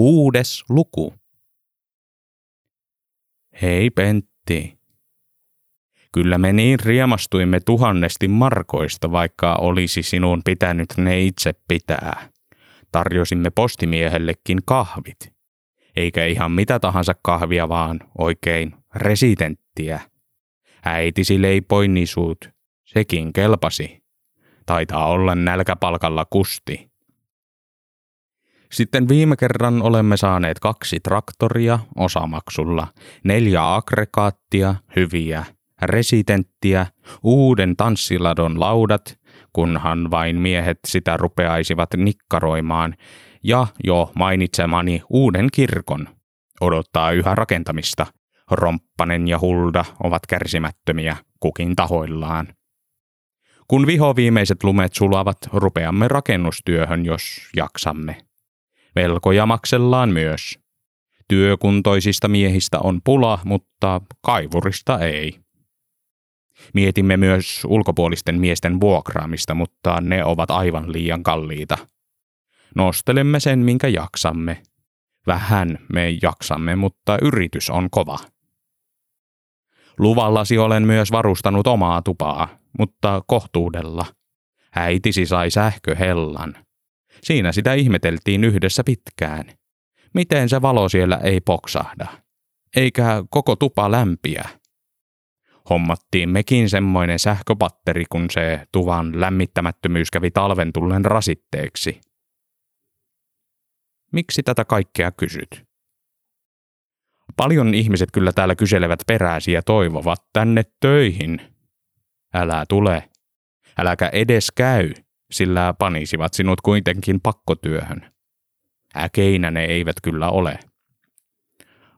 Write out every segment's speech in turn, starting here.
Kuudes luku. Hei Pentti. Kyllä me niin riemastuimme tuhannesti markoista, vaikka olisi sinun pitänyt ne itse pitää. Tarjosimme postimiehellekin kahvit. Eikä ihan mitä tahansa kahvia, vaan oikein residenttiä. Äitisi leipoi nisut. Sekin kelpasi. Taitaa olla nälkäpalkalla kusti. Sitten viime kerran olemme saaneet kaksi traktoria osamaksulla, neljä aggregaattia, hyviä, residenttiä, uuden tanssiladon laudat, kunhan vain miehet sitä rupeaisivat nikkaroimaan, ja jo mainitsemani uuden kirkon. Odottaa yhä rakentamista. Romppanen ja Hulda ovat kärsimättömiä kukin tahoillaan. Kun viho viimeiset lumet sulavat, rupeamme rakennustyöhön, jos jaksamme. Velkoja maksellaan myös. Työkuntoisista miehistä on pula, mutta kaivurista ei. Mietimme myös ulkopuolisten miesten vuokraamista, mutta ne ovat aivan liian kalliita. Nostelemme sen, minkä jaksamme. Vähän me jaksamme, mutta yritys on kova. Luvallasi olen myös varustanut omaa tupaa, mutta kohtuudella. Äitisi sai sähköhellan. Siinä sitä ihmeteltiin yhdessä pitkään. Miten se valo siellä ei poksahda? Eikä koko tupa lämpiä. Hommattiin mekin semmoinen sähköpatteri, kun se tuvan lämmittämättömyys kävi talven tullen rasitteeksi. Miksi tätä kaikkea kysyt? Paljon ihmiset kyllä täällä kyselevät perääsi ja toivovat tänne töihin. Älä tule. Äläkä edes käy sillä panisivat sinut kuitenkin pakkotyöhön. Äkeinä ne eivät kyllä ole.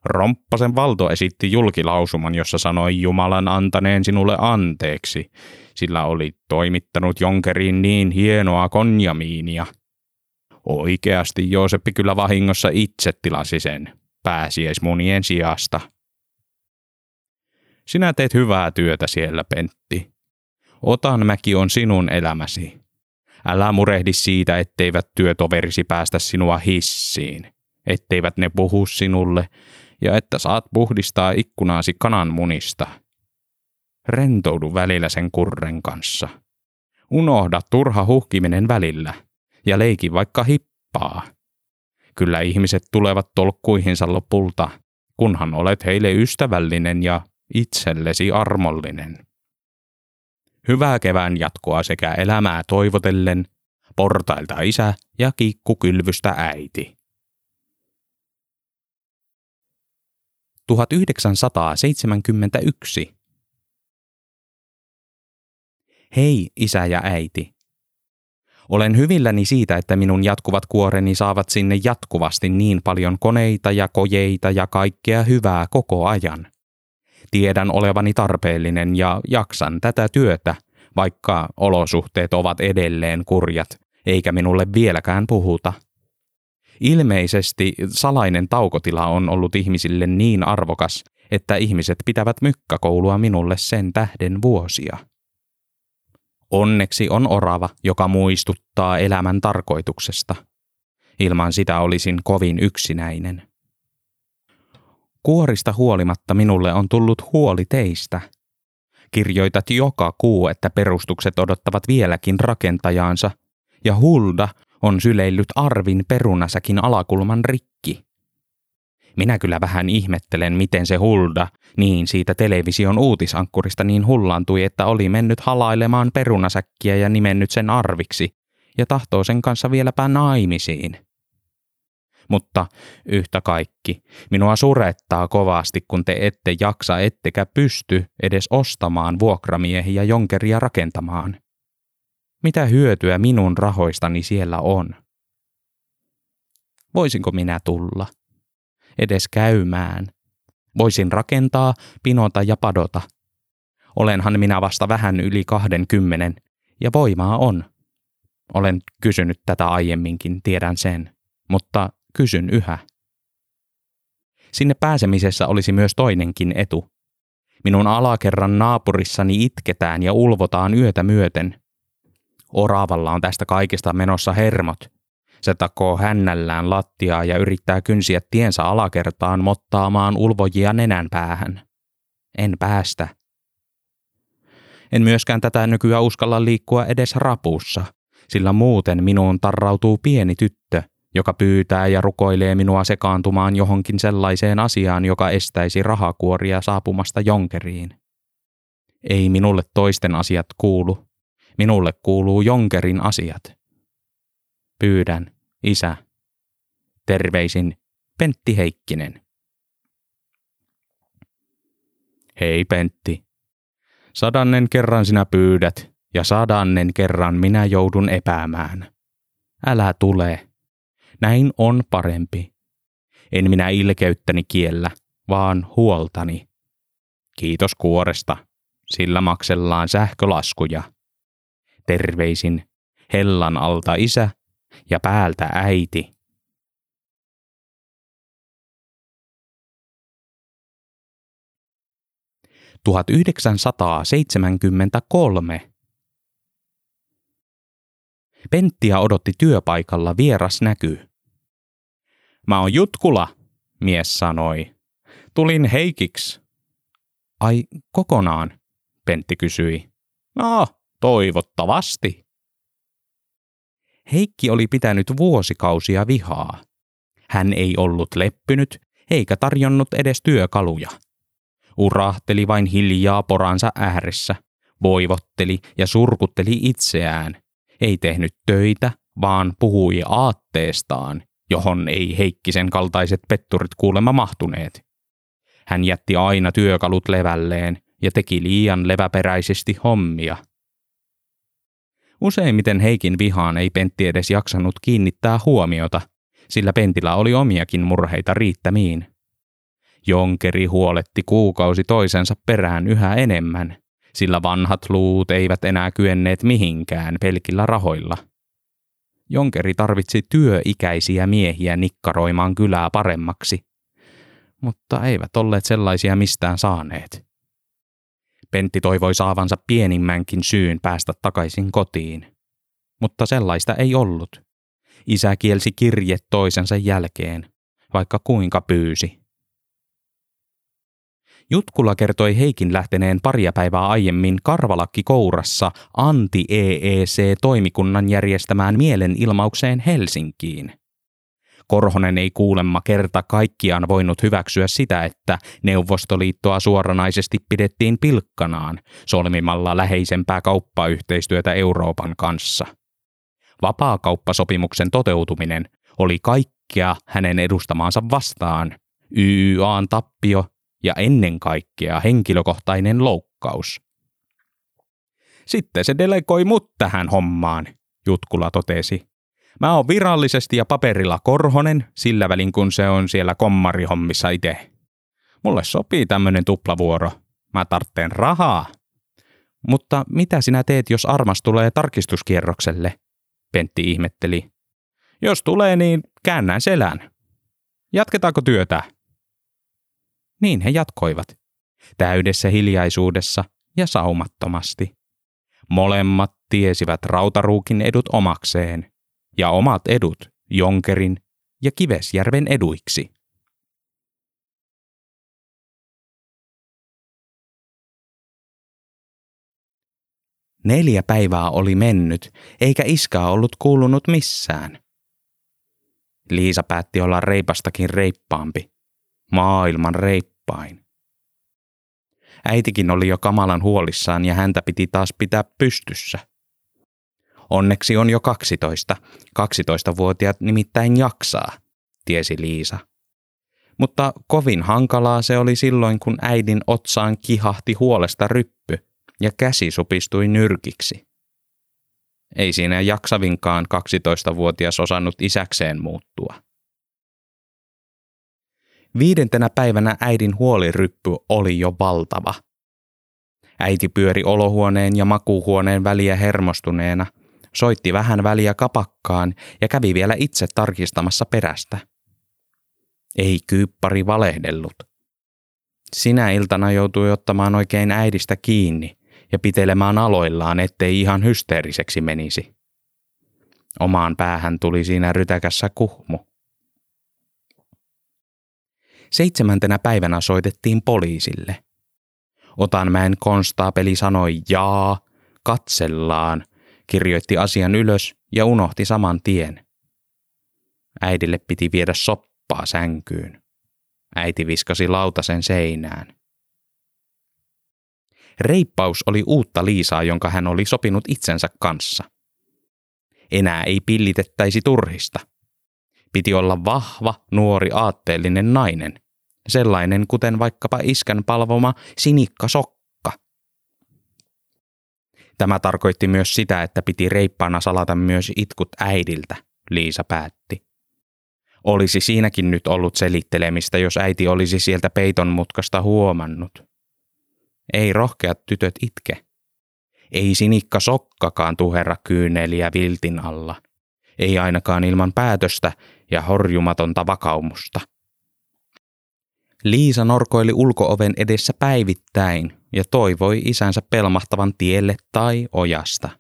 Romppasen valto esitti julkilausuman, jossa sanoi Jumalan antaneen sinulle anteeksi, sillä oli toimittanut Jonkeriin niin hienoa konjamiinia. Oikeasti Jooseppi kyllä vahingossa itse tilasi sen, pääsiäismunien sijasta. Sinä teet hyvää työtä siellä, Pentti. Otanmäki on sinun elämäsi. Älä murehdi siitä, etteivät työtoverisi päästä sinua hissiin, etteivät ne puhu sinulle ja että saat puhdistaa ikkunaasi kananmunista. Rentoudu välillä sen kurren kanssa. Unohda turha huhkiminen välillä ja leiki vaikka hippaa. Kyllä ihmiset tulevat tolkkuihinsa lopulta, kunhan olet heille ystävällinen ja itsellesi armollinen. Hyvää kevään jatkoa sekä elämää toivotellen, portailta isä ja kiikkukylvystä äiti. 1971 Hei, isä ja äiti. Olen hyvilläni siitä, että minun jatkuvat kuoreni saavat sinne jatkuvasti niin paljon koneita ja kojeita ja kaikkea hyvää koko ajan. Tiedän olevani tarpeellinen ja jaksan tätä työtä, vaikka olosuhteet ovat edelleen kurjat, eikä minulle vieläkään puhuta. Ilmeisesti salainen taukotila on ollut ihmisille niin arvokas, että ihmiset pitävät mykkäkoulua minulle sen tähden vuosia. Onneksi on orava, joka muistuttaa elämän tarkoituksesta. Ilman sitä olisin kovin yksinäinen. Kuorista huolimatta minulle on tullut huoli teistä. Kirjoitat joka kuu, että perustukset odottavat vieläkin rakentajaansa, ja Hulda on syleillyt Arvin perunasäkin alakulman rikki. Minä kyllä vähän ihmettelen, miten se Hulda, niin siitä television uutisankkurista niin hullantui, että oli mennyt halailemaan perunasäkkiä ja nimennyt sen Arviksi, ja tahtoo sen kanssa vieläpä naimisiin. Mutta yhtä kaikki, minua surettaa kovasti, kun te ette jaksa ettekä pysty edes ostamaan vuokramiehiä jonkeria rakentamaan. Mitä hyötyä minun rahoistani siellä on? Voisinko minä tulla? Edes käymään. Voisin rakentaa, pinota ja padota. Olenhan minä vasta vähän yli kahden kymmenen, ja voimaa on. Olen kysynyt tätä aiemminkin, tiedän sen, mutta kysyn yhä. Sinne pääsemisessä olisi myös toinenkin etu. Minun alakerran naapurissani itketään ja ulvotaan yötä myöten. Oravalla on tästä kaikesta menossa hermot. Se takoo hännällään lattiaa ja yrittää kynsiä tiensä alakertaan mottaamaan ulvojia nenän päähän. En päästä. En myöskään tätä nykyään uskalla liikkua edes rapussa, sillä muuten minuun tarrautuu pieni tyttö, joka pyytää ja rukoilee minua sekaantumaan johonkin sellaiseen asiaan, joka estäisi rahakuoria saapumasta jonkeriin. Ei minulle toisten asiat kuulu. Minulle kuuluu jonkerin asiat. Pyydän, isä. Terveisin Pentti Heikkinen. Hei Pentti. Sadannen kerran sinä pyydät ja sadannen kerran minä joudun epäämään. Älä tule. Näin on parempi. En minä ilkeyttäni kiellä, vaan huoltani. Kiitos kuoresta, sillä maksellaan sähkölaskuja. Terveisin Hellan alta isä ja päältä äiti. Tuhatyhdeksänsataaseitsemänkymmentäkolme. Penttiä odotti työpaikalla vieras näky. Mä oon Jutkula, mies sanoi. Tulin Heikiksi. Ai, kokonaan, Pentti kysyi. No, toivottavasti. Heikki oli pitänyt vuosikausia vihaa. Hän ei ollut leppynyt eikä tarjonnut edes työkaluja. Urahteli vain hiljaa poransa ääressä, voivotteli ja surkutteli itseään. Ei tehnyt töitä, vaan puhui aatteestaan, johon ei Heikkisen kaltaiset petturit kuulemma mahtuneet. Hän jätti aina työkalut levälleen ja teki liian leväperäisesti hommia – Useimmiten Heikin vihaan ei Pentti edes jaksanut kiinnittää huomiota, sillä Pentillä oli omiakin murheita riittämiin. Jonkeri huoletti kuukausi toisensa perään yhä enemmän, sillä vanhat luut eivät enää kyenneet mihinkään pelkillä rahoilla. Jonkeri tarvitsi työikäisiä miehiä nikkaroimaan kylää paremmaksi, mutta eivät olleet sellaisia mistään saaneet. Pentti toivoi saavansa pienimmänkin syyn päästä takaisin kotiin. Mutta sellaista ei ollut. Isä kielsi kirjet toisensa jälkeen, vaikka kuinka pyysi. Jutkula kertoi Heikin lähteneen paria päivää aiemmin karvalakki kourassa anti-EEC-toimikunnan järjestämään mielenilmaukseen Helsinkiin. Korhonen ei kuulemma kerta kaikkiaan voinut hyväksyä sitä, että Neuvostoliittoa suoranaisesti pidettiin pilkkanaan solmimalla läheisempää kauppayhteistyötä Euroopan kanssa. Vapaakauppasopimuksen toteutuminen oli kaikkea hänen edustamaansa vastaan, YYAn tappio ja ennen kaikkea henkilökohtainen loukkaus. Sitten se delegoi mut tähän hommaan, Jutkula totesi Mä oon virallisesti ja paperilla Korhonen, sillä välin kun se on siellä kommarihommissa itse. Mulle sopii tämmönen tuplavuoro. Mä tartteen rahaa. Mutta mitä sinä teet, jos armas tulee tarkistuskierrokselle? Pentti ihmetteli. Jos tulee, niin käännän selän. Jatketaanko työtä? Niin he jatkoivat. Täydessä hiljaisuudessa ja saumattomasti. Molemmat tiesivät rautaruukin edut omakseen ja omat edut Jonkerin ja Kivesjärven eduiksi. Neljä päivää oli mennyt, eikä iskää ollut kuulunut missään. Liisa päätti olla reipastakin reippaampi, maailman reippain. Äitikin oli jo kamalan huolissaan ja häntä piti taas pitää pystyssä – Onneksi on jo 12. 12-vuotiaat nimittäin jaksaa, tiesi Liisa. Mutta kovin hankalaa se oli silloin, kun äidin otsaan kihahti huolesta ryppy ja käsi supistui nyrkiksi. Ei siinä jaksavinkaan 12-vuotias osannut isäkseen muuttua. Viidentenä päivänä äidin huoliryppy oli jo valtava. Äiti pyöri olohuoneen ja makuuhuoneen väliä hermostuneena – soitti vähän väliä kapakkaan ja kävi vielä itse tarkistamassa perästä. Ei kyyppari valehdellut. Sinä iltana joutui ottamaan oikein äidistä kiinni ja pitelemään aloillaan, ettei ihan hysteeriseksi menisi. Omaan päähän tuli siinä rytäkässä kuhmu. Seitsemäntenä päivänä soitettiin poliisille. Otanmäen konstaapeli sanoi jaa, katsellaan, kirjoitti asian ylös ja unohti saman tien. Äidille piti viedä soppaa sänkyyn. Äiti viskasi lautasen seinään. Reippaus oli uutta Liisaa, jonka hän oli sopinut itsensä kanssa. Enää ei pillitettäisi turhista. Piti olla vahva, nuori, aatteellinen nainen. Sellainen kuten vaikkapa iskän palvoma sinikka sokka. Tämä tarkoitti myös sitä, että piti reippaana salata myös itkut äidiltä, Liisa päätti. Olisi siinäkin nyt ollut selittelemistä, jos äiti olisi sieltä peiton mutkasta huomannut. Ei rohkeat tytöt itke. Ei sinikka sokkakaan tuherra kyyneliä viltin alla. Ei ainakaan ilman päätöstä ja horjumatonta vakaumusta. Liisa norkoili ulkooven edessä päivittäin ja toivoi isänsä pelmahtavan tielle tai ojasta.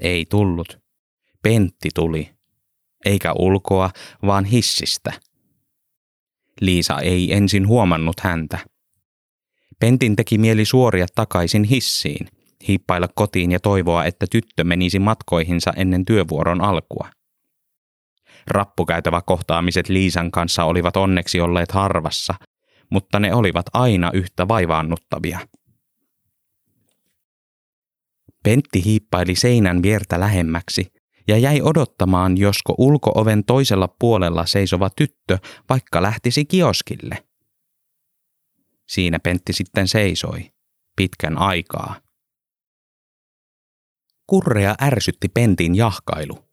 Ei tullut. Pentti tuli. Eikä ulkoa, vaan hissistä. Liisa ei ensin huomannut häntä. Pentin teki mieli suoria takaisin hissiin, hiippailla kotiin ja toivoa, että tyttö menisi matkoihinsa ennen työvuoron alkua. Rappukäytävä kohtaamiset Liisan kanssa olivat onneksi olleet harvassa, mutta ne olivat aina yhtä vaivaannuttavia. Pentti hiippaili seinän viertä lähemmäksi ja jäi odottamaan, josko ulkooven toisella puolella seisova tyttö vaikka lähtisi kioskille. Siinä Pentti sitten seisoi, pitkän aikaa. Kurrea ärsytti Pentin jahkailu.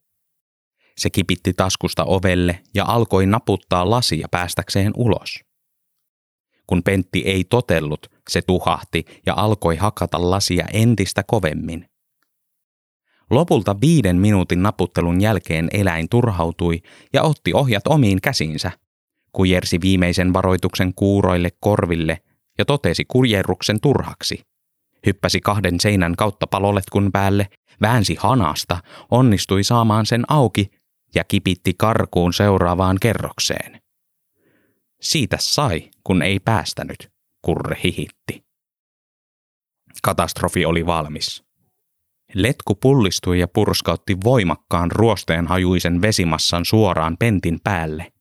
Se kipitti taskusta ovelle ja alkoi naputtaa lasia päästäkseen ulos. Kun Pentti ei totellut, se tuhahti ja alkoi hakata lasia entistä kovemmin. Lopulta viiden minuutin naputtelun jälkeen eläin turhautui ja otti ohjat omiin käsiinsä. Kujersi viimeisen varoituksen kuuroille korville ja totesi kujerruksen turhaksi. Hyppäsi kahden seinän kautta paloletkun päälle, väänsi hanasta, onnistui saamaan sen auki ja kipitti karkuun seuraavaan kerrokseen. Siitä sai, kun ei päästänyt, kurre hihitti. Katastrofi oli valmis. Letku pullistui ja purskautti voimakkaan ruosteen hajuisen vesimassan suoraan pentin päälle.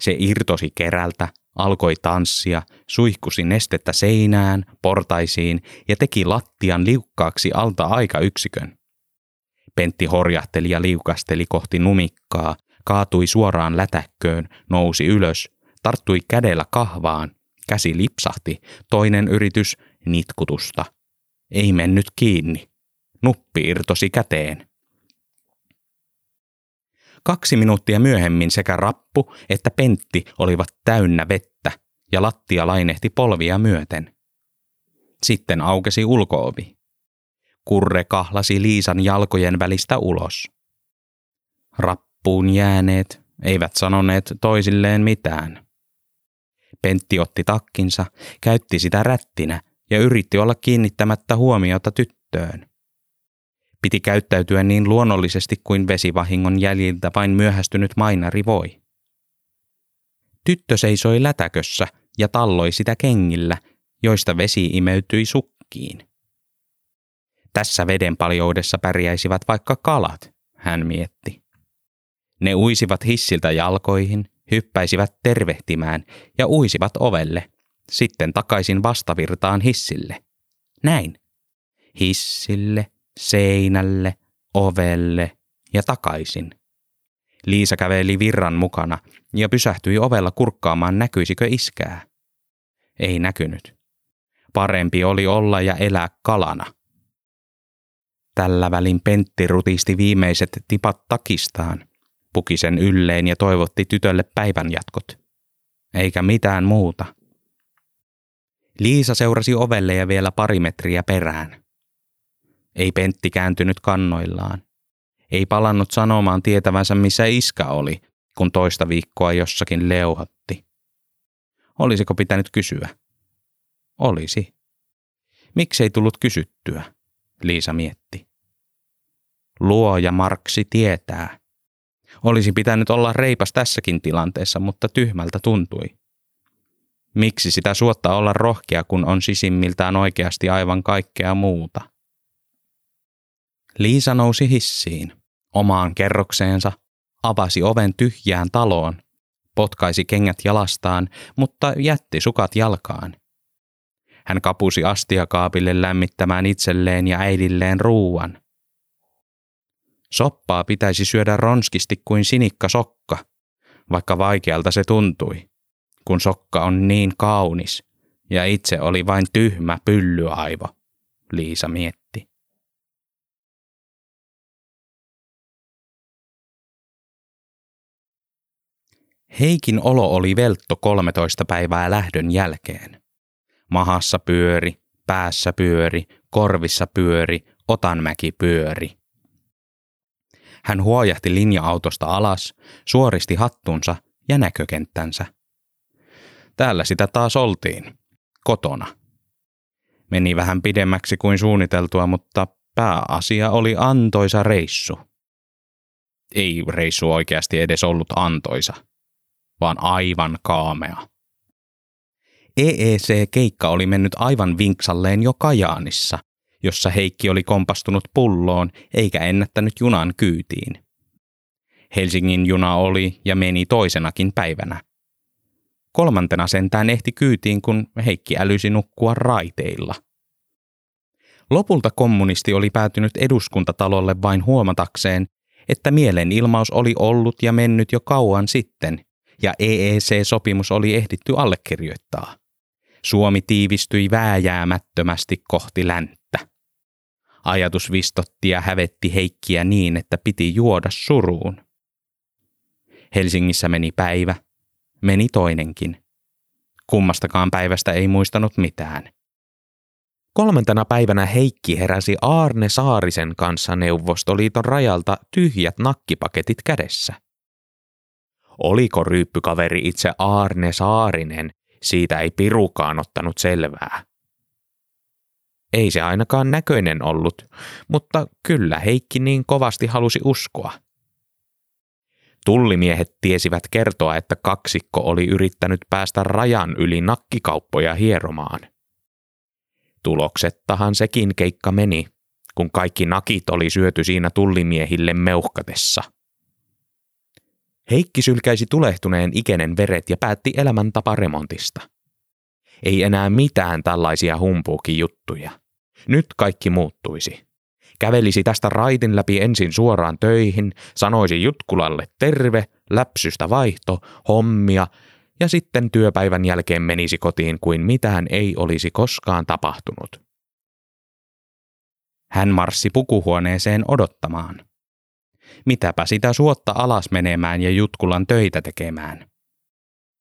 Se irtosi kerältä, alkoi tanssia, suihkusi nestettä seinään, portaisiin ja teki lattian liukkaaksi alta aikayksikön. Pentti horjahteli ja liukasteli kohti numikkaa, kaatui suoraan lätäkköön, nousi ylös, tarttui kädellä kahvaan, käsi lipsahti, toinen yritys nitkutusta. Ei mennyt kiinni. Nuppi irtosi käteen. Kaksi minuuttia myöhemmin sekä rappu että pentti olivat täynnä vettä ja lattia lainehti polvia myöten. Sitten aukesi ulkoovi. Kurre kahlasi Liisan jalkojen välistä ulos. Rappuun jääneet eivät sanoneet toisilleen mitään. Pentti otti takkinsa, käytti sitä rättinä ja yritti olla kiinnittämättä huomiota tyttöön. Piti käyttäytyä niin luonnollisesti kuin vesivahingon jäljiltä vain myöhästynyt mainari voi. Tyttö seisoi lätäkössä ja talloi sitä kengillä, joista vesi imeytyi sukkiin. Tässä veden paljoudessa pärjäisivät vaikka kalat, hän mietti. Ne uisivat hissiltä jalkoihin, hyppäisivät tervehtimään ja uisivat ovelle, sitten takaisin vastavirtaan hissille. Näin. Hissille, seinälle, ovelle ja takaisin. Liisa käveli virran mukana ja pysähtyi ovella kurkkaamaan näkyisikö iskää. Ei näkynyt. Parempi oli olla ja elää kalana. Tällä välin Pentti rutisti viimeiset tipat takistaan, puki sen ylleen ja toivotti tytölle päivänjatkot. Eikä mitään muuta. Liisa seurasi ovelle ja vielä pari metriä perään. Ei Pentti kääntynyt kannoillaan. Ei palannut sanomaan tietävänsä, missä iskä oli, kun toista viikkoa jossakin leuhatti. Olisiko pitänyt kysyä? Olisi. Miksei tullut kysyttyä, Liisa mietti. Luoja Marksi tietää. Olisi pitänyt olla reipas tässäkin tilanteessa, mutta tyhmältä tuntui. Miksi sitä suotta olla rohkea, kun on sisimmiltään oikeasti aivan kaikkea muuta? Liisa nousi hissiin, omaan kerrokseensa, avasi oven tyhjään taloon, potkaisi kengät jalastaan, mutta jätti sukat jalkaan. Hän kapusi astiakaapille lämmittämään itselleen ja äidilleen ruuan. Soppaa pitäisi syödä ronskisti kuin sinikka sokka, vaikka vaikealta se tuntui, kun sokka on niin kaunis ja itse oli vain tyhmä pyllyaivo, Liisa mietti. Heikin olo oli veltto 13 päivää lähdön jälkeen. Mahassa pyöri, päässä pyöri, korvissa pyöri, otanmäki pyöri. Hän huojahti linja-autosta alas, suoristi hattunsa ja näkökenttänsä. Täällä sitä taas oltiin, kotona. Meni vähän pidemmäksi kuin suunniteltua, mutta pääasia oli antoisa reissu. Ei reissu oikeasti edes ollut antoisa, vaan aivan kaamea. EEC-keikka oli mennyt aivan vinksalleen jo Kajaanissa, jossa Heikki oli kompastunut pulloon eikä ennättänyt junan kyytiin. Helsingin juna oli ja meni toisenakin päivänä. Kolmantena sentään ehti kyytiin, kun Heikki älysi nukkua raiteilla. Lopulta kommunisti oli päätynyt eduskuntatalolle vain huomatakseen, että mielenilmaus oli ollut ja mennyt jo kauan sitten, ja EEC-sopimus oli ehditty allekirjoittaa. Suomi tiivistyi vääjäämättömästi kohti länttä. Ajatus vistotti ja hävetti Heikkiä niin, että piti juoda suruun. Helsingissä meni päivä, meni toinenkin. Kummastakaan päivästä ei muistanut mitään. Kolmantena päivänä Heikki heräsi Aarne Saarisen kanssa Neuvostoliiton rajalta tyhjät nakkipaketit kädessä. Oliko ryyppykaveri itse Aarne Saarinen, siitä ei pirukaan ottanut selvää. Ei se ainakaan näköinen ollut, mutta kyllä Heikki niin kovasti halusi uskoa. Tullimiehet tiesivät kertoa, että kaksikko oli yrittänyt päästä rajan yli nakkikauppoja hieromaan. Tuloksettahan sekin keikka meni, kun kaikki nakit oli syöty siinä tullimiehille meuhkatessa – Heikki sylkäisi tulehtuneen ikenen veret ja päätti elämäntaparemontista. Ei enää mitään tällaisia humpuuki-juttuja. Nyt kaikki muuttuisi. Kävelisi tästä raitin läpi ensin suoraan töihin, sanoisi Jutkulalle terve, läpsystä vaihto, hommia ja sitten työpäivän jälkeen menisi kotiin kuin mitään ei olisi koskaan tapahtunut. Hän marssi pukuhuoneeseen odottamaan. Mitäpä sitä suotta alas menemään ja Jutkulan töitä tekemään.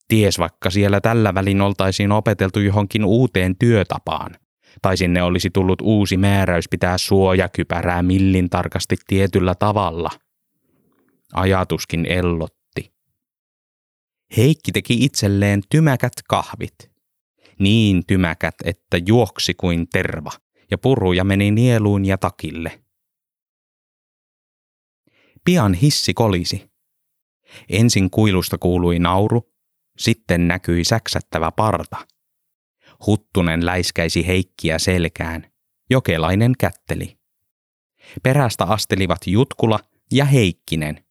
Ties vaikka siellä tällä välin oltaisiin opeteltu johonkin uuteen työtapaan, tai sinne olisi tullut uusi määräys pitää suojakypärää millin tarkasti tietyllä tavalla. Ajatuskin ellotti. Heikki teki itselleen tymäkät kahvit. Niin tymäkät, että juoksi kuin terva, ja puruja meni nieluun ja takille – Pian hissi kolisi. Ensin kuilusta kuului nauru, sitten näkyi säksättävä parta. Huttunen läiskäisi Heikkiä selkään. Jokelainen kätteli. Perästä astelivat Jutkula ja Heikkinen,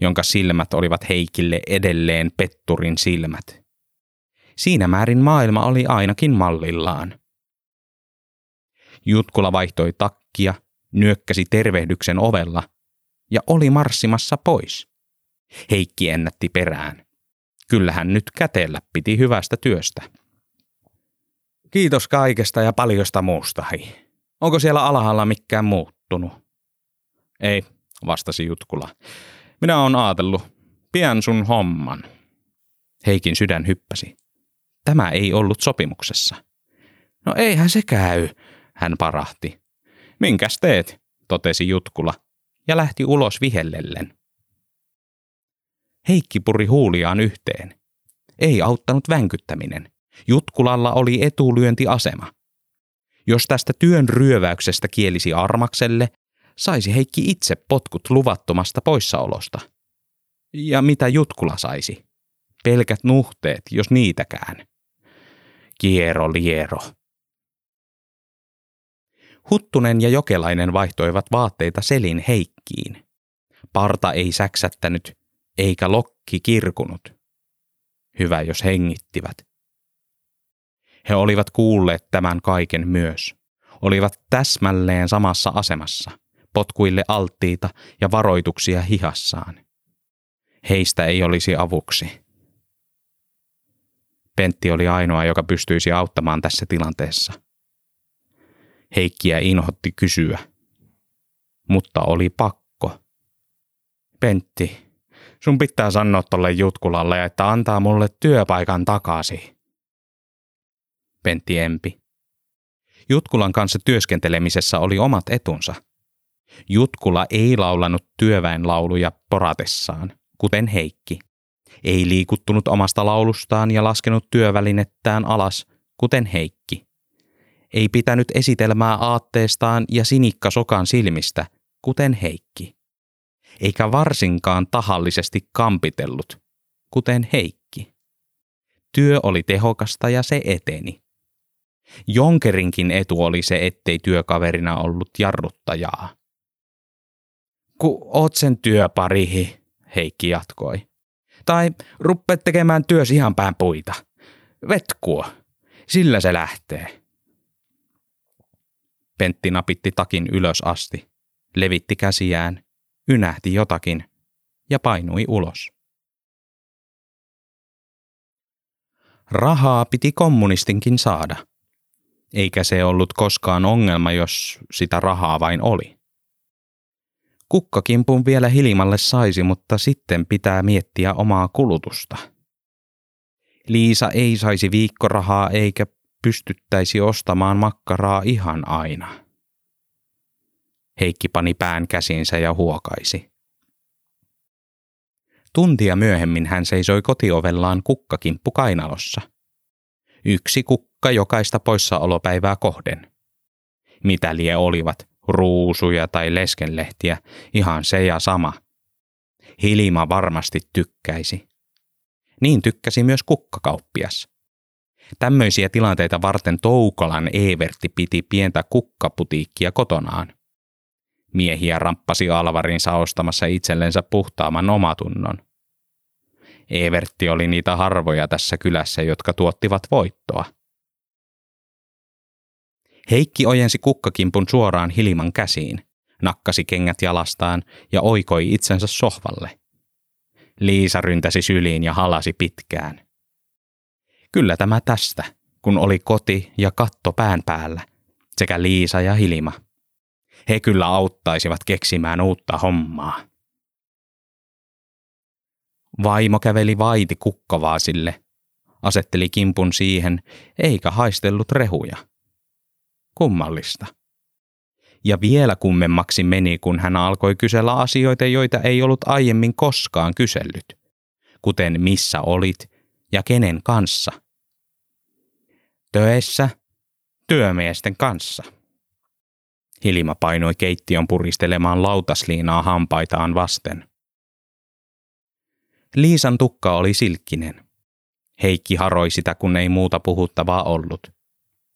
jonka silmät olivat Heikille edelleen petturin silmät. Siinä määrin maailma oli ainakin mallillaan. Jutkula vaihtoi takkia, nyökkäsi tervehdyksen ovella ja oli marssimassa pois. Heikki ennätti perään. Kyllähän nyt käteellä piti hyvästä työstä. Kiitos kaikesta ja paljosta muusta. Hei. Onko siellä alhaalla mikään muuttunut? Ei, vastasi Jutkula. Minä oon aatellut. Pian sun homman. Heikin sydän hyppäsi. Tämä ei ollut sopimuksessa. No eihän se käy, hän parahti. Minkäs teet, totesi Jutkula ja lähti ulos vihellellen. Heikki puri huuliaan yhteen. Ei auttanut vänkyttäminen. Jutkulalla oli etulyöntiasema. Jos tästä työn ryöväyksestä kielisi Armakselle, saisi Heikki itse potkut luvattomasta poissaolosta. Ja mitä Jutkula saisi? Pelkät nuhteet, jos niitäkään. Kiero liero. Huttunen ja Jokelainen vaihtoivat vaatteita Selin Heikkiin. Parta ei säksättänyt, eikä lokki kirkunut. Hyvä, jos hengittivät. He olivat kuulleet tämän kaiken myös. Olivat täsmälleen samassa asemassa, potkuille alttiita ja varoituksia hihassaan. Heistä ei olisi avuksi. Pentti oli ainoa, joka pystyisi auttamaan tässä tilanteessa. Heikkiä inhotti kysyä, mutta oli pakko. Pentti, sun pitää sanoa tolle Jutkulalle, että antaa mulle työpaikan takaisin. Pentti empi. Jutkulan kanssa työskentelemisessä oli omat etunsa. Jutkula ei laulanut työväenlauluja poratessaan, kuten Heikki. Ei liikuttunut omasta laulustaan ja laskenut työvälinettään alas, kuten Heikki. Ei pitänyt esitelmää aatteestaan ja sinikka sokan silmistä, kuten Heikki. Eikä varsinkaan tahallisesti kampitellut, kuten Heikki. Työ oli tehokasta ja se eteni. Jonkerinkin etu oli se, ettei työkaverina ollut jarruttajaa. Ku oot sen työparihi, Heikki jatkoi. Tai ruppeet tekemään työs ihan päin puita. Vetkua. Sillä se lähtee. Pentti napitti takin ylös asti, levitti käsiään, ynähti jotakin ja painui ulos. Rahaa piti kommunistinkin saada – eikä se ollut koskaan ongelma, jos sitä rahaa vain oli. Kukkakimpun vielä Hilimalle saisi, mutta sitten pitää miettiä omaa kulutusta. Liisa ei saisi viikkorahaa eikä pystyttäisi ostamaan makkaraa ihan aina. Heikki pani pään käsinsä ja huokaisi. Tuntia myöhemmin hän seisoi kotiovellaan kukkakimppu kainalossa. Yksi kukka jokaista poissaolopäivää kohden. Mitä lie olivat, ruusuja tai leskenlehtiä, ihan se ja sama. Hilima varmasti tykkäisi. Niin tykkäsi myös kukkakauppias. Tämmöisiä tilanteita varten Toukolan Evertti piti pientä kukkaputiikkia kotonaan. Miehiä ramppasi Alvarinsa ostamassa itsellensä puhtaamman omatunnon. Evertti oli niitä harvoja tässä kylässä, jotka tuottivat voittoa – Heikki ojensi kukkakimpun suoraan Hiliman käsiin, nakkasi kengät jalastaan ja oikoi itsensä sohvalle. Liisa ryntäsi syliin ja halasi pitkään. Kyllä tämä tästä, kun oli koti ja katto pään päällä, sekä Liisa ja Hilima. He kyllä auttaisivat keksimään uutta hommaa. Vaimo käveli vaiti kukkavaasille, asetteli kimpun siihen, eikä haistellut rehuja. Kummallista. Ja vielä kummemmaksi meni, kun hän alkoi kysellä asioita, joita ei ollut aiemmin koskaan kysellyt, kuten missä olit ja kenen kanssa. Töissä, työmiesten kanssa. Hilma painoi keittiön puristelemaan lautasliinaa hampaitaan vasten. Liisan tukka oli silkkinen. Heikki haroi sitä, kun ei muuta puhuttavaa ollut.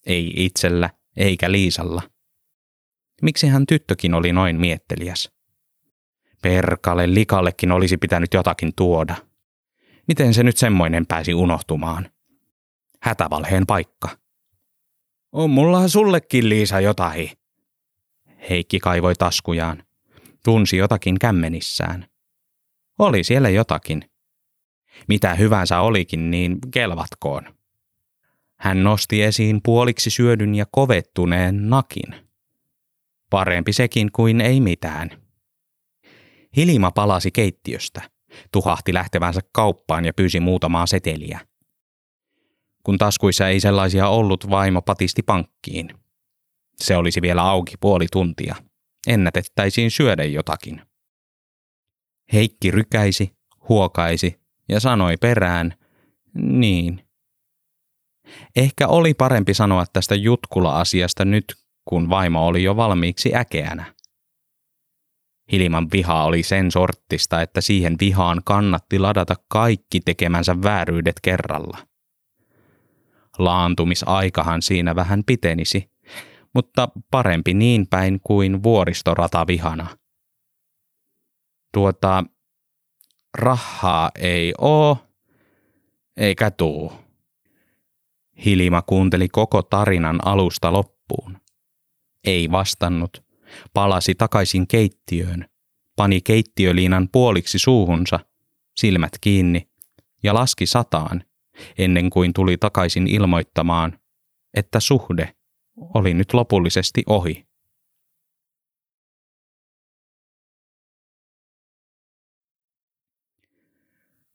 Ei itsellä, eikä Liisalla. Miksi hän tyttökin oli noin mietteliäs? Perkale likallekin olisi pitänyt jotakin tuoda. Miten se nyt semmoinen pääsi unohtumaan? Hätävalheen paikka. On mulla sullekin Liisa jotain. Heikki kaivoi taskujaan. Tunsi jotakin kämmenissään. Oli siellä jotakin. Mitä hyvänsä olikin, niin kelvatkoon. Hän nosti esiin puoliksi syödyn ja kovettuneen nakin. Parempi sekin kuin ei mitään. Hilima palasi keittiöstä, tuhahti lähtevänsä kauppaan ja pyysi muutamaa seteliä. Kun taskuissa ei sellaisia ollut, vaimo patisti pankkiin. Se olisi vielä auki puoli tuntia. Ennätettäisiin syödä jotakin. Heikki rykäisi, huokaisi ja sanoi perään, niin, Ehkä oli parempi sanoa tästä jutkula-asiasta nyt, kun vaimo oli jo valmiiksi äkeänä. Hilman viha oli sen sorttista, että siihen vihaan kannatti ladata kaikki tekemänsä vääryydet kerralla. Laantumisaikahan siinä vähän pitenisi, mutta parempi niin päin kuin vuoristorata vihana. Tuota, rahaa ei oo, eikä tuu. Hilima kuunteli koko tarinan alusta loppuun. Ei vastannut, palasi takaisin keittiöön, pani keittiöliinan puoliksi suuhunsa, silmät kiinni ja laski sataan, ennen kuin tuli takaisin ilmoittamaan, että suhde oli nyt lopullisesti ohi.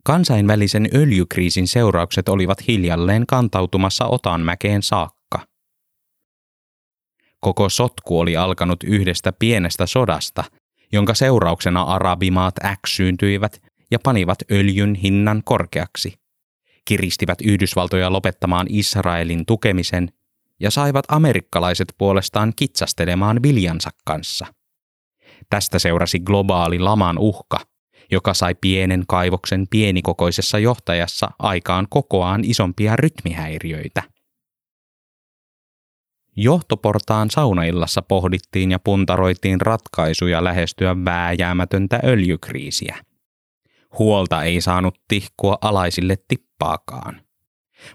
Kansainvälisen öljykriisin seuraukset olivat hiljalleen kantautumassa Otanmäkeen saakka. Koko sotku oli alkanut yhdestä pienestä sodasta, jonka seurauksena arabimaat äksyyntyivät ja panivat öljyn hinnan korkeaksi, kiristivät Yhdysvaltoja lopettamaan Israelin tukemisen ja saivat amerikkalaiset puolestaan kitsastelemaan viljansa kanssa. Tästä seurasi globaali laman uhka – joka sai pienen kaivoksen pienikokoisessa johtajassa aikaan kokoaan isompia rytmihäiriöitä. Johtoportaan saunaillassa pohdittiin ja puntaroitiin ratkaisuja lähestyä vääjäämätöntä öljykriisiä. Huolta ei saanut tihkua alaisille tippaakaan.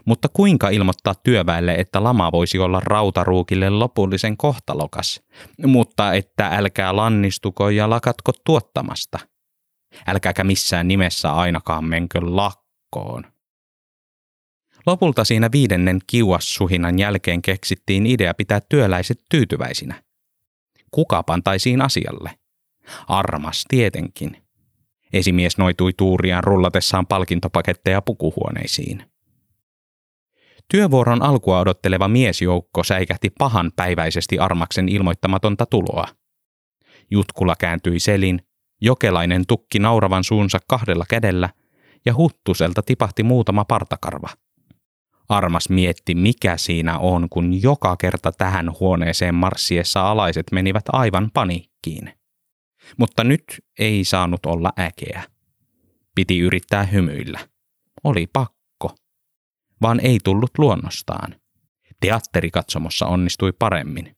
Mutta kuinka ilmoittaa työväelle, että lama voisi olla rautaruukille lopullisen kohtalokas, mutta että älkää lannistuko ja lakatko tuottamasta – Älkääkä missään nimessä ainakaan menkö lakkoon. Lopulta siinä viidennen kiuassuhinan jälkeen keksittiin idea pitää työläiset tyytyväisinä. Kuka pantaisiin asialle? Armas tietenkin. Esimies noitui tuuriaan rullatessaan palkintopaketteja pukuhuoneisiin. Työvuoron alkua odotteleva miesjoukko säikähti pahan päiväisesti Armaksen ilmoittamatonta tuloa. Jutkula kääntyi selin Jokelainen tukki nauravan suunsa kahdella kädellä ja huttuselta tipahti muutama partakarva. Armas mietti, mikä siinä on, kun joka kerta tähän huoneeseen marssiessa alaiset menivät aivan paniikkiin. Mutta nyt ei saanut olla äkeä. Piti yrittää hymyillä. Oli pakko. Vaan ei tullut luonnostaan. Teatterikatsomossa onnistui paremmin.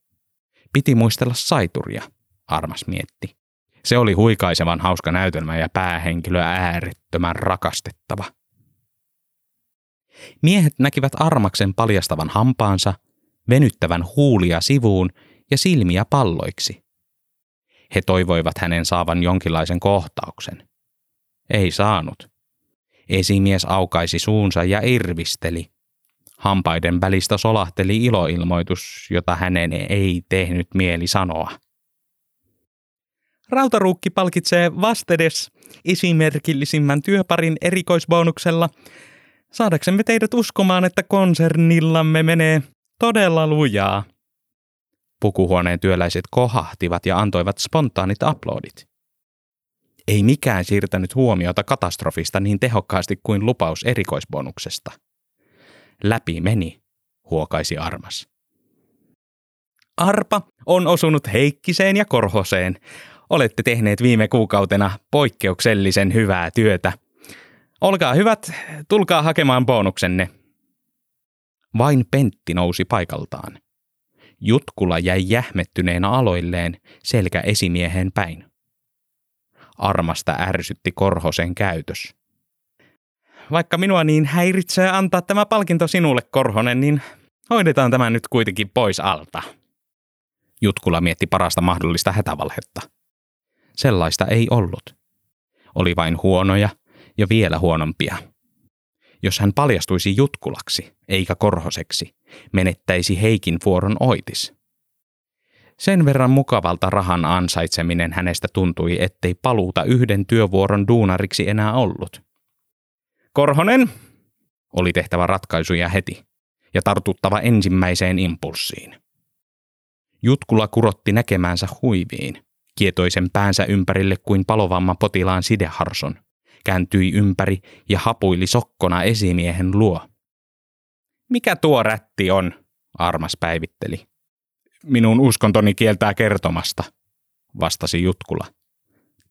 Piti muistella saituria, Armas mietti. Se oli huikaisevan hauska näytelmä ja päähenkilö äärettömän rakastettava. Miehet näkivät Armaksen paljastavan hampaansa, venyttävän huulia sivuun ja silmiä palloiksi. He toivoivat hänen saavan jonkinlaisen kohtauksen. Ei saanut. Esimies aukaisi suunsa ja irvisteli. Hampaiden välistä solahteli iloilmoitus, jota hänen ei tehnyt mieli sanoa. Rautaruukki palkitsee vastedes esimerkillisimmän työparin erikoisbonuksella saadaksemme teidät uskomaan, että konsernillamme menee todella lujaa. Pukuhuoneen työläiset kohahtivat ja antoivat spontaanit aplodit. Ei mikään siirtänyt huomiota katastrofista niin tehokkaasti kuin lupaus erikoisbonuksesta. Läpi meni, huokaisi Armas. Arpa on osunut Heikkiseen ja Korhoseen. Olette tehneet viime kuukautena poikkeuksellisen hyvää työtä. Olkaa hyvät, tulkaa hakemaan bonuksenne. Vain Pentti nousi paikaltaan. Jutkula jäi jähmettyneenä aloilleen selkä esimieheen päin. Armasta ärsytti Korhosen käytös. Vaikka minua niin häiritsee antaa tämä palkinto sinulle, Korhonen, niin hoidetaan tämä nyt kuitenkin pois alta. Jutkula mietti parasta mahdollista hätävalhetta. Sellaista ei ollut. Oli vain huonoja ja vielä huonompia. Jos hän paljastuisi jutkulaksi eikä korhoseksi, menettäisi Heikin vuoron oitis. Sen verran mukavalta rahan ansaitseminen hänestä tuntui, ettei paluuta yhden työvuoron duunariksi enää ollut. Korhonen! Oli tehtävä ratkaisuja heti ja tartuttava ensimmäiseen impulssiin. Jutkula kurotti näkemäänsä huiviin kietoisen päänsä ympärille kuin palovamma potilaan sideharson, kääntyi ympäri ja hapuili sokkona esimiehen luo. Mikä tuo rätti on? Armas päivitteli. Minun uskontoni kieltää kertomasta, vastasi Jutkula.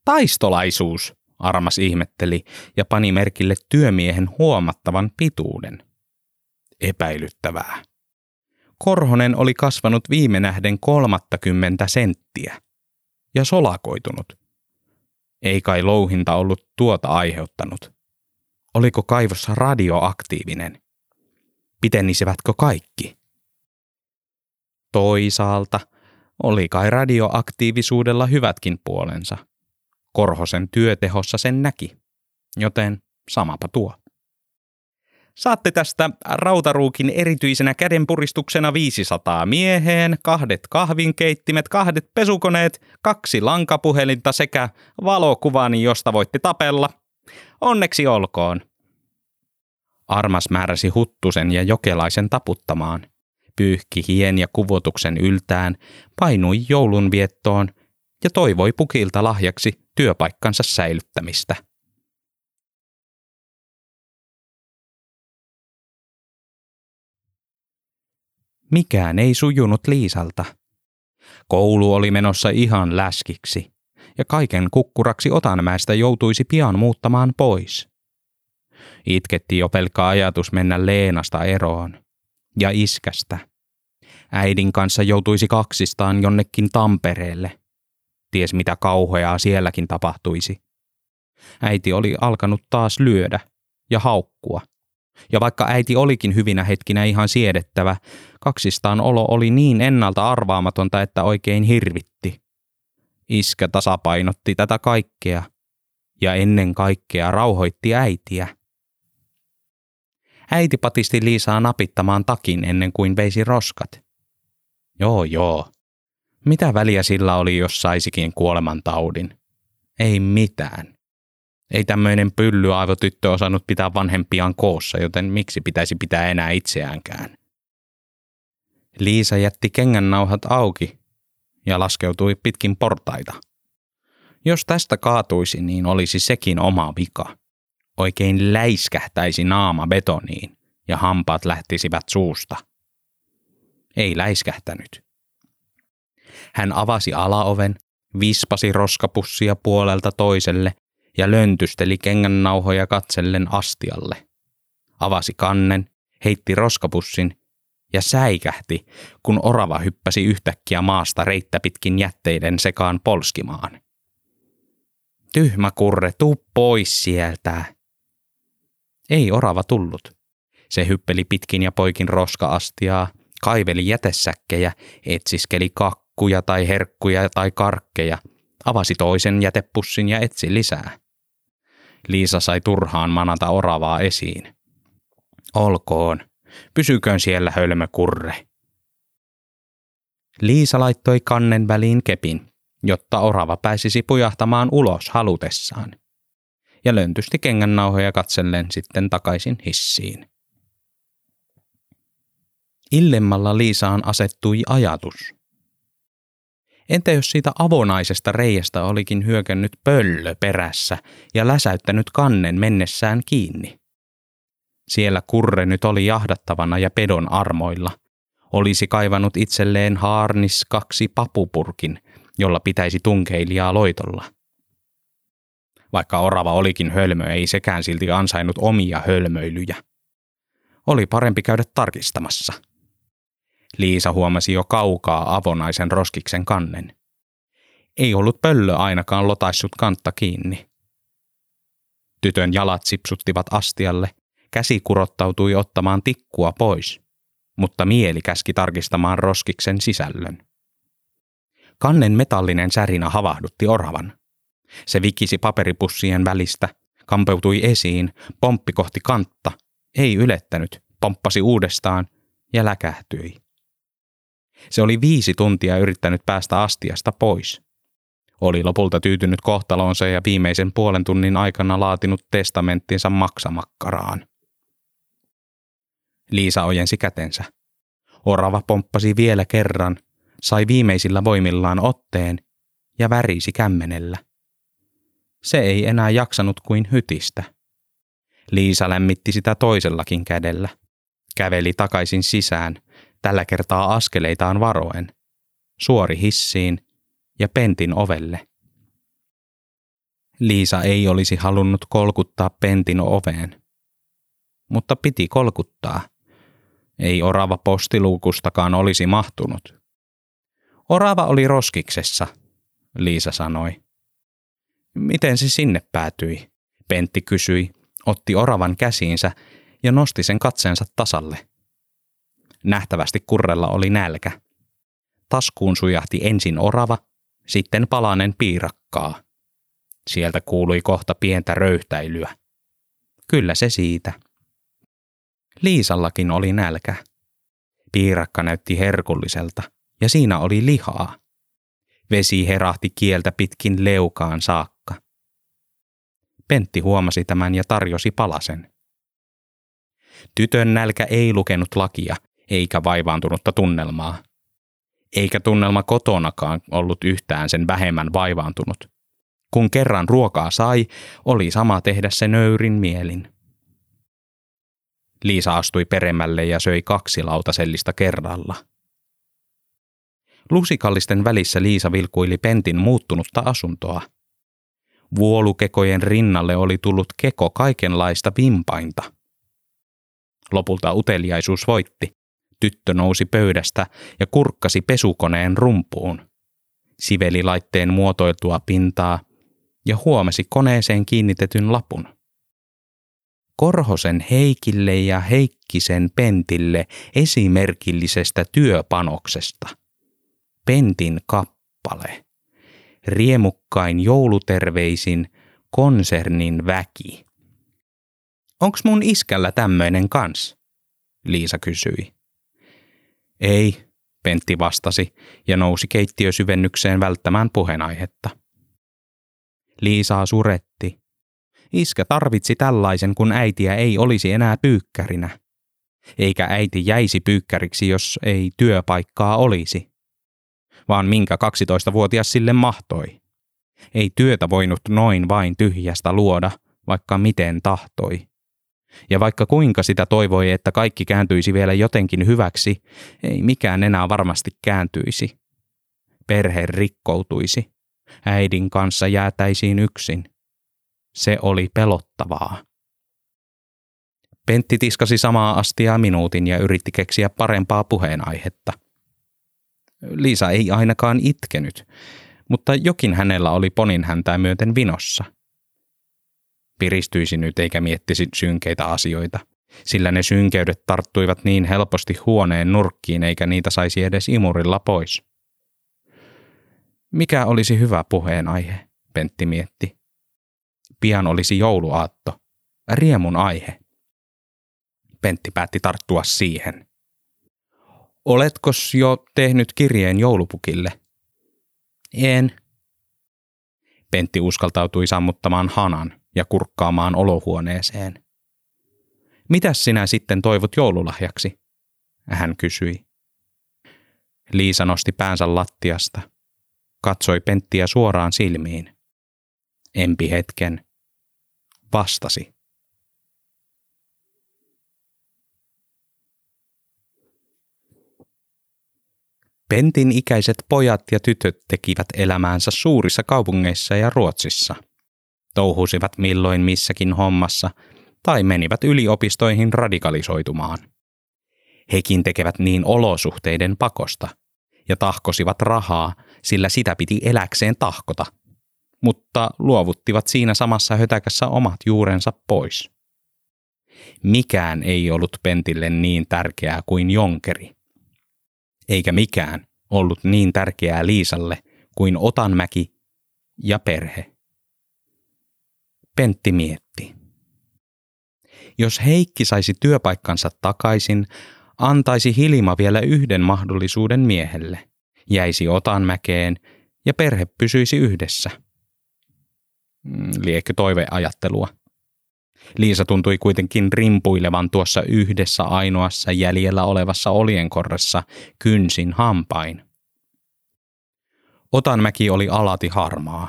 Taistolaisuus, Armas ihmetteli ja pani merkille työmiehen huomattavan pituuden. Epäilyttävää. Korhonen oli kasvanut viime nähden kolmattakymmentä senttiä ja solakoitunut. Ei kai louhinta ollut tuota aiheuttanut. Oliko kaivos radioaktiivinen? Pitenisivätkö kaikki? Toisaalta oli kai radioaktiivisuudella hyvätkin puolensa. Korhosen työtehossa sen näki, joten samapa tuo. Saatte tästä rautaruukin erityisenä kädenpuristuksena 500 mieheen, kahdet kahvinkeittimet, kahdet pesukoneet, kaksi lankapuhelinta sekä valokuvani, josta voitte tapella. Onneksi olkoon. Armas määräsi Huttusen ja Jokelaisen taputtamaan. Pyyhki hien ja kuvotuksen yltään, painui joulunviettoon ja toivoi pukilta lahjaksi työpaikkansa säilyttämistä. Mikään ei sujunut Liisalta. Koulu oli menossa ihan läskiksi, ja kaiken kukkuraksi Otanmäestä joutuisi pian muuttamaan pois. Itketti jo pelkkä ajatus mennä Leenasta eroon. Ja iskästä. Äidin kanssa joutuisi kaksistaan jonnekin Tampereelle. Ties mitä kauheaa sielläkin tapahtuisi. Äiti oli alkanut taas lyödä ja haukkua – ja vaikka äiti olikin hyvinä hetkinä ihan siedettävä, kaksistaan olo oli niin ennalta arvaamatonta, että oikein hirvitti. Iskä tasapainotti tätä kaikkea ja ennen kaikkea rauhoitti äitiä. Äiti patisti Liisaa napittamaan takin ennen kuin veisi roskat. Joo, joo. Mitä väliä sillä oli, jos saisikin kuolemantaudin? Ei mitään. Ei tämmöinen pyllyaivotyttö osannut pitää vanhempiaan koossa, joten miksi pitäisi pitää enää itseäänkään? Liisa jätti nauhat auki ja laskeutui pitkin portaita. Jos tästä kaatuisi, niin olisi sekin oma vika. Oikein läiskähtäisi naama betoniin ja hampaat lähtisivät suusta. Ei läiskähtänyt. Hän avasi alaoven, vispasi roskapussia puolelta toiselle ja löntysteli kengännauhoja katsellen astialle. Avasi kannen, heitti roskapussin ja säikähti, kun orava hyppäsi yhtäkkiä maasta reittä pitkin jätteiden sekaan polskimaan. Tyhmä kurre, tuu pois sieltä. Ei orava tullut. Se hyppeli pitkin ja poikin roska-astiaa, kaiveli jätesäkkejä, etsiskeli kakkuja tai herkkuja tai karkkeja, avasi toisen jätepussin ja etsi lisää. Liisa sai turhaan manata oravaa esiin. Olkoon, pysyköön siellä hölmökurre. Liisa laittoi kannen väliin kepin, jotta orava pääsisi pujahtamaan ulos halutessaan. Ja löntysti kengännauhoja katsellen sitten takaisin hissiin. Illemmalla Liisaan asettui ajatus – Entä jos siitä avonaisesta reiästä olikin hyökännyt pöllö perässä ja läsäyttänyt kannen mennessään kiinni? Siellä kurre nyt oli jahdattavana ja pedon armoilla. Olisi kaivannut itselleen haarnis kaksi papupurkin, jolla pitäisi tunkeilijaa loitolla. Vaikka orava olikin hölmö, ei sekään silti ansainnut omia hölmöilyjä. Oli parempi käydä tarkistamassa – Liisa huomasi jo kaukaa avonaisen roskiksen kannen. Ei ollut pöllö ainakaan lotaissut kantta kiinni. Tytön jalat sipsuttivat astialle, käsi kurottautui ottamaan tikkua pois, mutta mieli käski tarkistamaan roskiksen sisällön. Kannen metallinen särinä havahdutti oravan. Se vikisi paperipussien välistä, kampeutui esiin, pomppi kohti kantta, ei ylettänyt, pomppasi uudestaan ja läkähtyi. Se oli viisi tuntia yrittänyt päästä astiasta pois. Oli lopulta tyytynyt kohtaloonsa ja viimeisen puolen tunnin aikana laatinut testamenttinsa maksamakkaraan. Liisa ojensi kätensä. Orava pomppasi vielä kerran, sai viimeisillä voimillaan otteen ja värisi kämmenellä. Se ei enää jaksanut kuin hytistä. Liisa lämmitti sitä toisellakin kädellä. Käveli takaisin sisään, tällä kertaa askeleitaan varoen, suori hissiin ja pentin ovelle. Liisa ei olisi halunnut kolkuttaa Pentin oveen. Mutta piti kolkuttaa. Ei orava postiluukustakaan olisi mahtunut. Orava oli roskiksessa, Liisa sanoi. Miten se sinne päätyi? Pentti kysyi, otti oravan käsiinsä ja nosti sen katseensa tasalle. Nähtävästi kurrella oli nälkä. Taskuun sujahti ensin orava, sitten palanen piirakkaa. Sieltä kuului kohta pientä röyhtäilyä. Kyllä se siitä. Liisallakin oli nälkä. Piirakka näytti herkulliselta, ja siinä oli lihaa. Vesi herahti kieltä pitkin leukaan saakka. Pentti huomasi tämän ja tarjosi palasen. Tytön nälkä ei lukenut lakia, eikä vaivaantunutta tunnelmaa. Eikä tunnelma kotonakaan ollut yhtään sen vähemmän vaivaantunut. Kun kerran ruokaa sai, oli sama tehdä se nöyrin mielin. Liisa astui peremmälle ja söi kaksi lautasellista kerralla. Lusikallisten välissä Liisa vilkuili Pentin muuttunutta asuntoa. Vuolukekojen rinnalle oli tullut keko kaikenlaista vimpainta. Lopulta uteliaisuus voitti. Tyttö nousi pöydästä ja kurkkasi pesukoneen rumpuun. Siveli laitteen muotoiltua pintaa ja huomasi koneeseen kiinnitetyn lapun. Korhosen Heikille ja Heikkisen Pentille esimerkillisestä työpanoksesta. Pentin kappale. Riemukkain jouluterveisin konsernin väki. Onks mun iskällä tämmöinen kans? Liisa kysyi. Ei, Pentti vastasi ja nousi keittiösyvennykseen välttämään puheenaihetta. Liisaa suretti. Iskä tarvitsi tällaisen, kun äitiä ei olisi enää pyykkärinä. Eikä äiti jäisi pyykkäriksi, jos ei työpaikkaa olisi. Vaan minkä 12-vuotias sille mahtoi. Ei työtä voinut noin vain tyhjästä luoda, vaikka miten tahtoi. Ja vaikka kuinka sitä toivoi, että kaikki kääntyisi vielä jotenkin hyväksi, ei mikään enää varmasti kääntyisi. Perhe rikkoutuisi. Äidin kanssa jäätäisiin yksin. Se oli pelottavaa. Pentti tiskasi samaa astiaa minuutin ja yritti keksiä parempaa puheenaihetta. Liisa ei ainakaan itkenyt, mutta jokin hänellä oli ponin häntää myöten vinossa. Piristyisi nyt eikä miettisi synkeitä asioita, sillä ne synkeydet tarttuivat niin helposti huoneen nurkkiin eikä niitä saisi edes imurilla pois. Mikä olisi hyvä puheenaihe, Pentti mietti. Pian olisi jouluaatto, riemun aihe. Pentti päätti tarttua siihen. Oletko jo tehnyt kirjeen joulupukille? En. Pentti uskaltautui sammuttamaan hanan ja kurkkaamaan olohuoneeseen. Mitäs sinä sitten toivot joululahjaksi? Hän kysyi. Liisa nosti päänsä lattiasta – katsoi Penttiä suoraan silmiin. Empi hetken. Vastasi. Pentin ikäiset pojat ja tytöt tekivät elämäänsä suurissa kaupungeissa ja Ruotsissa. Touhusivat milloin missäkin hommassa tai menivät yliopistoihin radikalisoitumaan. Hekin tekevät niin olosuhteiden pakosta – ja tahkosivat rahaa, sillä sitä piti eläkseen tahkota, mutta luovuttivat siinä samassa hötäkässä omat juurensa pois. Mikään ei ollut Pentille niin tärkeää kuin Jonkeri. Eikä mikään ollut niin tärkeää Liisalle kuin Otanmäki ja perhe. Pentti mietti. Jos Heikki saisi työpaikkansa takaisin, antaisi Hilma vielä yhden mahdollisuuden miehelle. Jäisi Otanmäkeen ja perhe pysyisi yhdessä. Mm, liekö toiveajattelua? Liisa tuntui kuitenkin rimpuilevan tuossa yhdessä ainoassa jäljellä olevassa olienkorressa kynsin hampain. Otanmäki oli alati harmaa.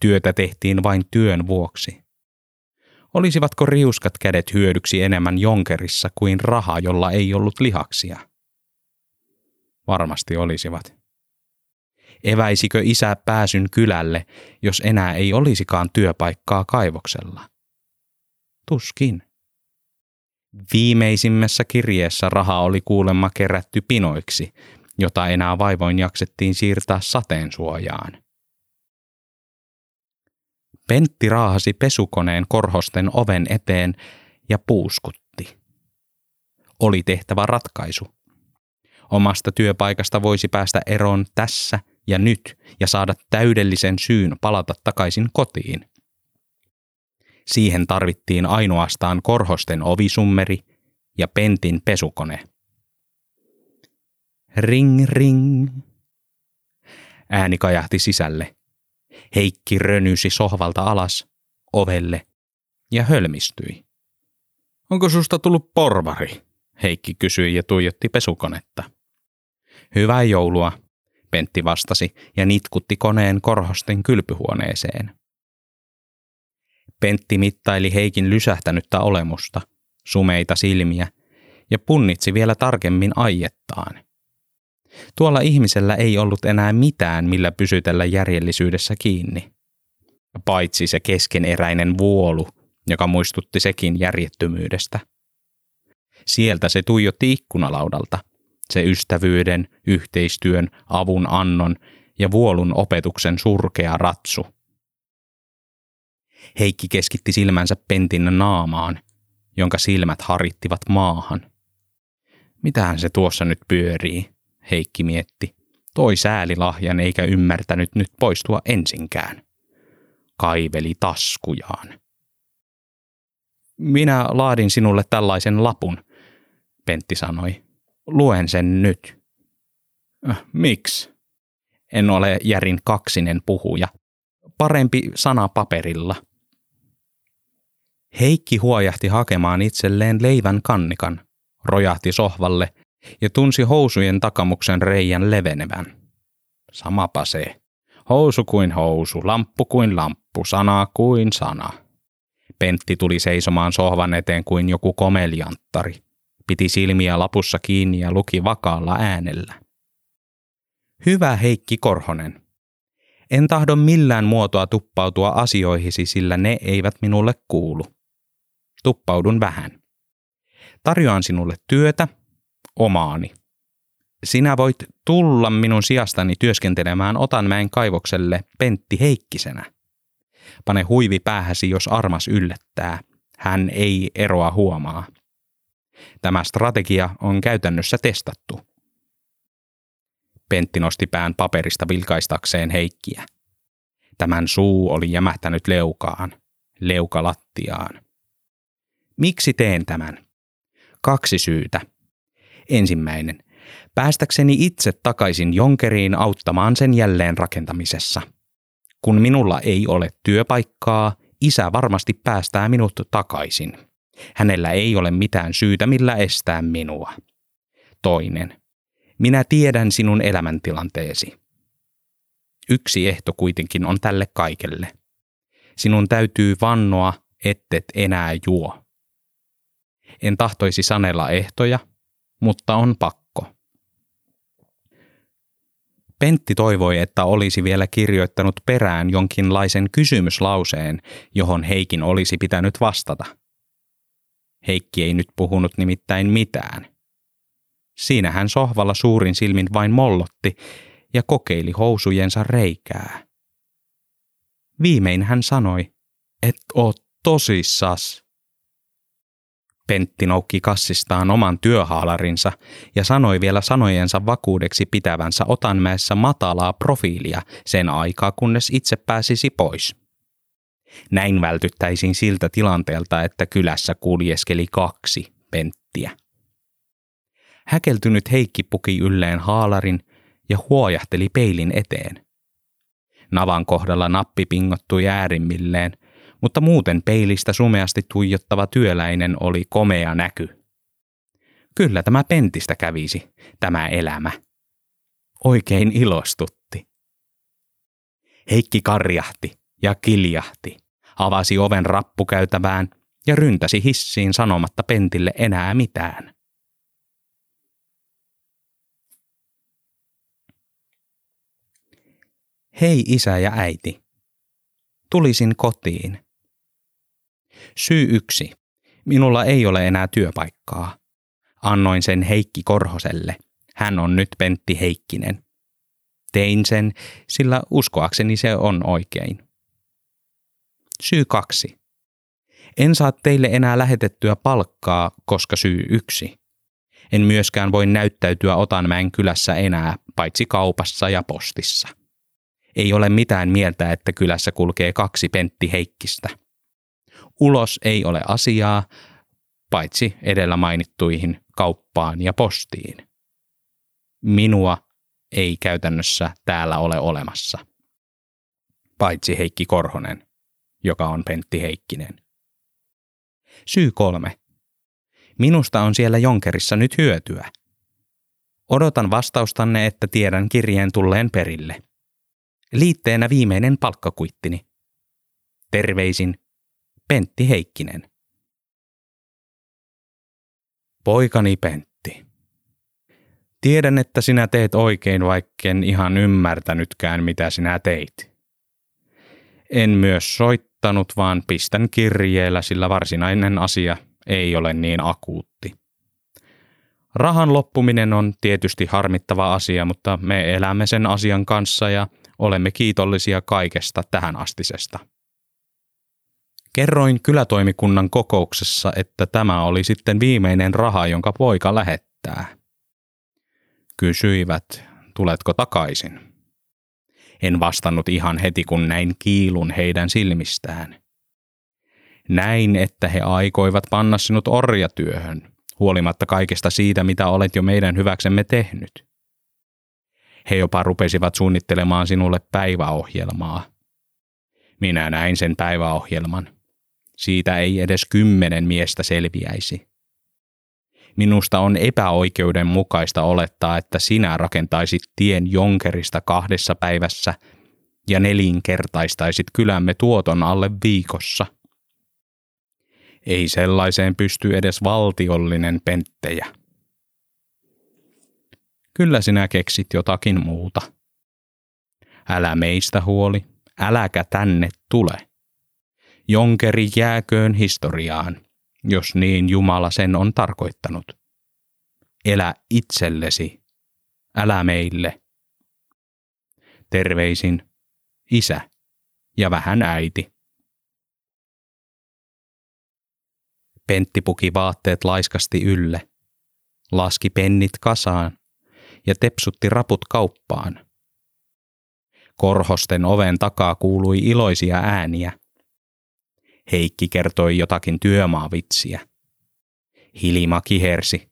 Työtä tehtiin vain työn vuoksi. Olisivatko riuskat kädet hyödyksi enemmän jonkerissa kuin raha, jolla ei ollut lihaksia? Varmasti olisivat. Eväisikö isä pääsyn kylälle, jos enää ei olisikaan työpaikkaa kaivoksella? Tuskin. Viimeisimmässä kirjeessä raha oli kuulemma kerätty pinoiksi, jota enää vaivoin jaksettiin siirtää sateen suojaan. Pentti raahasi pesukoneen korhosten oven eteen ja puuskutti. Oli tehtävä ratkaisu. Omasta työpaikasta voisi päästä eroon tässä ja nyt ja saada täydellisen syyn palata takaisin kotiin. Siihen tarvittiin ainoastaan korhosten ovisummeri ja Pentin pesukone. Ring ring. Ääni kajahti sisälle. Heikki rönysi sohvalta alas, ovelle ja hölmistyi. Onko susta tullut porvari? Heikki kysyi ja tuijotti pesukonetta. Hyvää joulua, Pentti vastasi ja nitkutti koneen korhosten kylpyhuoneeseen. Pentti mittaili Heikin lysähtänyttä olemusta, sumeita silmiä ja punnitsi vielä tarkemmin aiettaan. Tuolla ihmisellä ei ollut enää mitään, millä pysytellä järjellisyydessä kiinni. Paitsi se keskeneräinen vuolu, joka muistutti sekin järjettömyydestä. Sieltä se tuijotti ikkunalaudalta, se ystävyyden, yhteistyön, avun annon ja vuolun opetuksen surkea ratsu. Heikki keskitti silmänsä Pentin naamaan, jonka silmät harittivat maahan. Mitähän se tuossa nyt pyörii, Heikki mietti. Toi sääli lahjan eikä ymmärtänyt nyt poistua ensinkään. Kaiveli taskujaan. Minä laadin sinulle tällaisen lapun, Pentti sanoi. Luen sen nyt. Äh, miksi? En ole Järin kaksinen puhuja. Parempi sana paperilla. Heikki huojahti hakemaan itselleen leivän kannikan, rojahti sohvalle ja tunsi housujen takamuksen reijän levenevän. Samapa se. Housu kuin housu, lamppu kuin lamppu, sana kuin sana. Pentti tuli seisomaan sohvan eteen kuin joku komelianttari. Piti silmiä lapussa kiinni ja luki vakaalla äänellä. Hyvä Heikki Korhonen. En tahdo millään muotoa tuppautua asioihisi, sillä ne eivät minulle kuulu. Tuppaudun vähän. Tarjoan sinulle työtä, omaani. Sinä voit tulla minun sijastani työskentelemään Otanmäen kaivokselle Pentti Heikkisenä. Pane huivi päähäsi, jos armas yllättää. Hän ei eroa huomaa. Tämä strategia on käytännössä testattu. Pentti nosti pään paperista vilkaistakseen Heikkiä. Tämän suu oli jämähtänyt leukaan, leuka lattiaan. Miksi teen tämän? Kaksi syytä. Ensimmäinen. Päästäkseni itse takaisin Jonkeriin auttamaan sen jälleen rakentamisessa. Kun minulla ei ole työpaikkaa, isä varmasti päästää minut takaisin. Hänellä ei ole mitään syytä, millä estää minua. Toinen. Minä tiedän sinun elämäntilanteesi. Yksi ehto kuitenkin on tälle kaikelle. Sinun täytyy vannoa, ettet enää juo. En tahtoisi sanella ehtoja, mutta on pakko. Pentti toivoi, että olisi vielä kirjoittanut perään jonkinlaisen kysymyslauseen, johon Heikin olisi pitänyt vastata. Heikki ei nyt puhunut nimittäin mitään. Siinä hän sohvalla suurin silmin vain mollotti ja kokeili housujensa reikää. Viimein hän sanoi, et oo tosissas. Pentti noukki kassistaan oman työhaalarinsa ja sanoi vielä sanojensa vakuudeksi pitävänsä Otanmäessä matalaa profiilia sen aikaa, kunnes itse pääsisi pois. Näin vältyttäisiin siltä tilanteelta, että kylässä kuljeskeli kaksi Penttiä. Häkeltynyt Heikki puki ylleen haalarin ja huojahteli peilin eteen. Navan kohdalla nappi pingottui äärimmilleen – mutta muuten peilistä sumeasti tuijottava työläinen oli komea näky. Kyllä tämä pentistä kävisi, tämä elämä. Oikein ilostutti. Heikki karjahti ja kiljahti, avasi oven rappukäytävään ja ryntäsi hissiin sanomatta pentille enää mitään. Hei isä ja äiti. Tulisin kotiin. Syy yksi. Minulla ei ole enää työpaikkaa. Annoin sen Heikki Korhoselle. Hän on nyt Pentti Heikkinen. Tein sen, sillä uskoakseni se on oikein. Syy kaksi. En saa teille enää lähetettyä palkkaa, koska syy yksi. En myöskään voi näyttäytyä Otanmäen kylässä enää, paitsi kaupassa ja postissa. Ei ole mitään mieltä, että kylässä kulkee kaksi Pentti Heikkistä. Ulos ei ole asiaa, paitsi edellä mainittuihin kauppaan ja postiin. Minua ei käytännössä täällä ole olemassa. Paitsi Heikki Korhonen, joka on Pentti Heikkinen. Syy kolme. Minusta on siellä Jonkerissa nyt hyötyä. Odotan vastaustanne, että tiedän kirjeen tulleen perille. Liitteenä viimeinen palkkakuittini. Terveisin Pentti Heikkinen. Poikani Pentti. Tiedän, että sinä teet oikein, vaikken ihan ymmärtänytkään, mitä sinä teit. En myös soittanut, vaan pistän kirjeellä, sillä varsinainen asia ei ole niin akuutti. Rahan loppuminen on tietysti harmittava asia, mutta me elämme sen asian kanssa ja olemme kiitollisia kaikesta tähän astisesta. Kerroin kylätoimikunnan kokouksessa, että tämä oli sitten viimeinen raha, jonka poika lähettää. Kysyivät, tuletko takaisin? En vastannut ihan heti, kun näin kiilun heidän silmistään. Näin, että he aikoivat panna sinut orjatyöhön, huolimatta kaikesta siitä, mitä olet jo meidän hyväksemme tehnyt. He jopa rupesivat suunnittelemaan sinulle päiväohjelmaa. Minä näin sen päiväohjelman. Siitä ei edes kymmenen miestä selviäisi. Minusta on epäoikeudenmukaista olettaa, että sinä rakentaisit tien Jonkerista kahdessa päivässä ja nelinkertaistaisit kylämme tuoton alle viikossa. Ei sellaiseen pysty edes valtiollinen penttejä. Kyllä sinä keksit jotakin muuta. Älä meistä huoli, äläkä tänne tule. Jonkeri jääköön historiaan, jos niin Jumala sen on tarkoittanut. Elä itsellesi, älä meille. Terveisin, isä ja vähän äiti. Pentti puki vaatteet laiskasti ylle, laski pennit kasaan ja tepsutti raput kauppaan. Korhosten oven takaa kuului iloisia ääniä. Heikki kertoi jotakin työmaavitsiä. Hilima kihersi,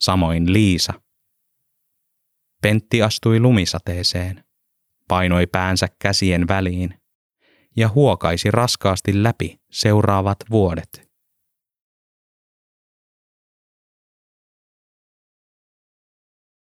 samoin Liisa. Pentti astui lumisateeseen, painoi päänsä käsien väliin ja huokaisi raskaasti läpi seuraavat vuodet.